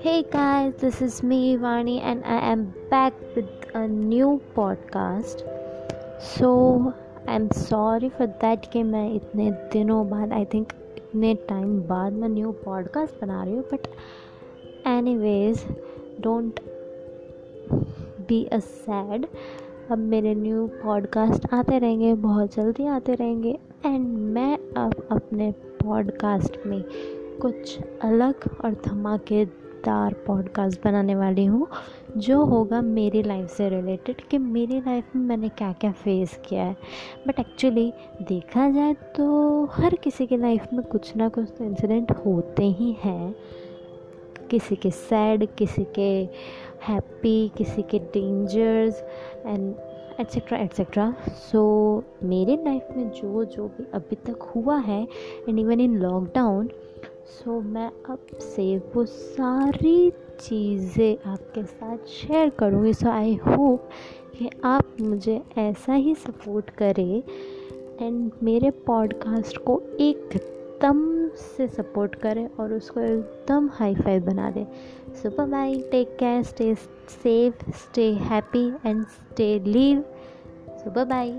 Hey guys, this is me Vani and I am back with a new podcast. So I'm sorry for that कि मैं इतने दिनों बाद I think इतने time बाद मैं न्यू पॉडकास्ट बना रही हूँ but anyways don't be a sad अब मेरे न्यू पॉडकास्ट आते रहेंगे, बहुत जल्दी आते रहेंगे। एंड मैं अब अपने पॉडकास्ट में कुछ अलग और धमाकेदार पॉडकास्ट बनाने वाली हूँ, जो होगा मेरी लाइफ से रिलेटेड कि मेरी लाइफ में मैंने क्या क्या फेस किया है। बट एक्चुअली देखा जाए तो हर किसी की लाइफ में कुछ ना कुछ तो इंसिडेंट होते ही हैं। किसी के सैड किसी के हैप्पी किसी के dangers and etcetera etcetera so मेरे लाइफ में जो जो भी अभी तक हुआ है and even in lockdown so मैं अब से वो सारी चीज़ें आपके साथ शेयर करूँगी. सो आई होप कि आप मुझे ऐसा ही सपोर्ट करें एंड मेरे पॉडकास्ट को एकदम से सपोर्ट करें और उसको एकदम हाई फाई बना दें। Super bye take care stay safe stay happy and stay live super bye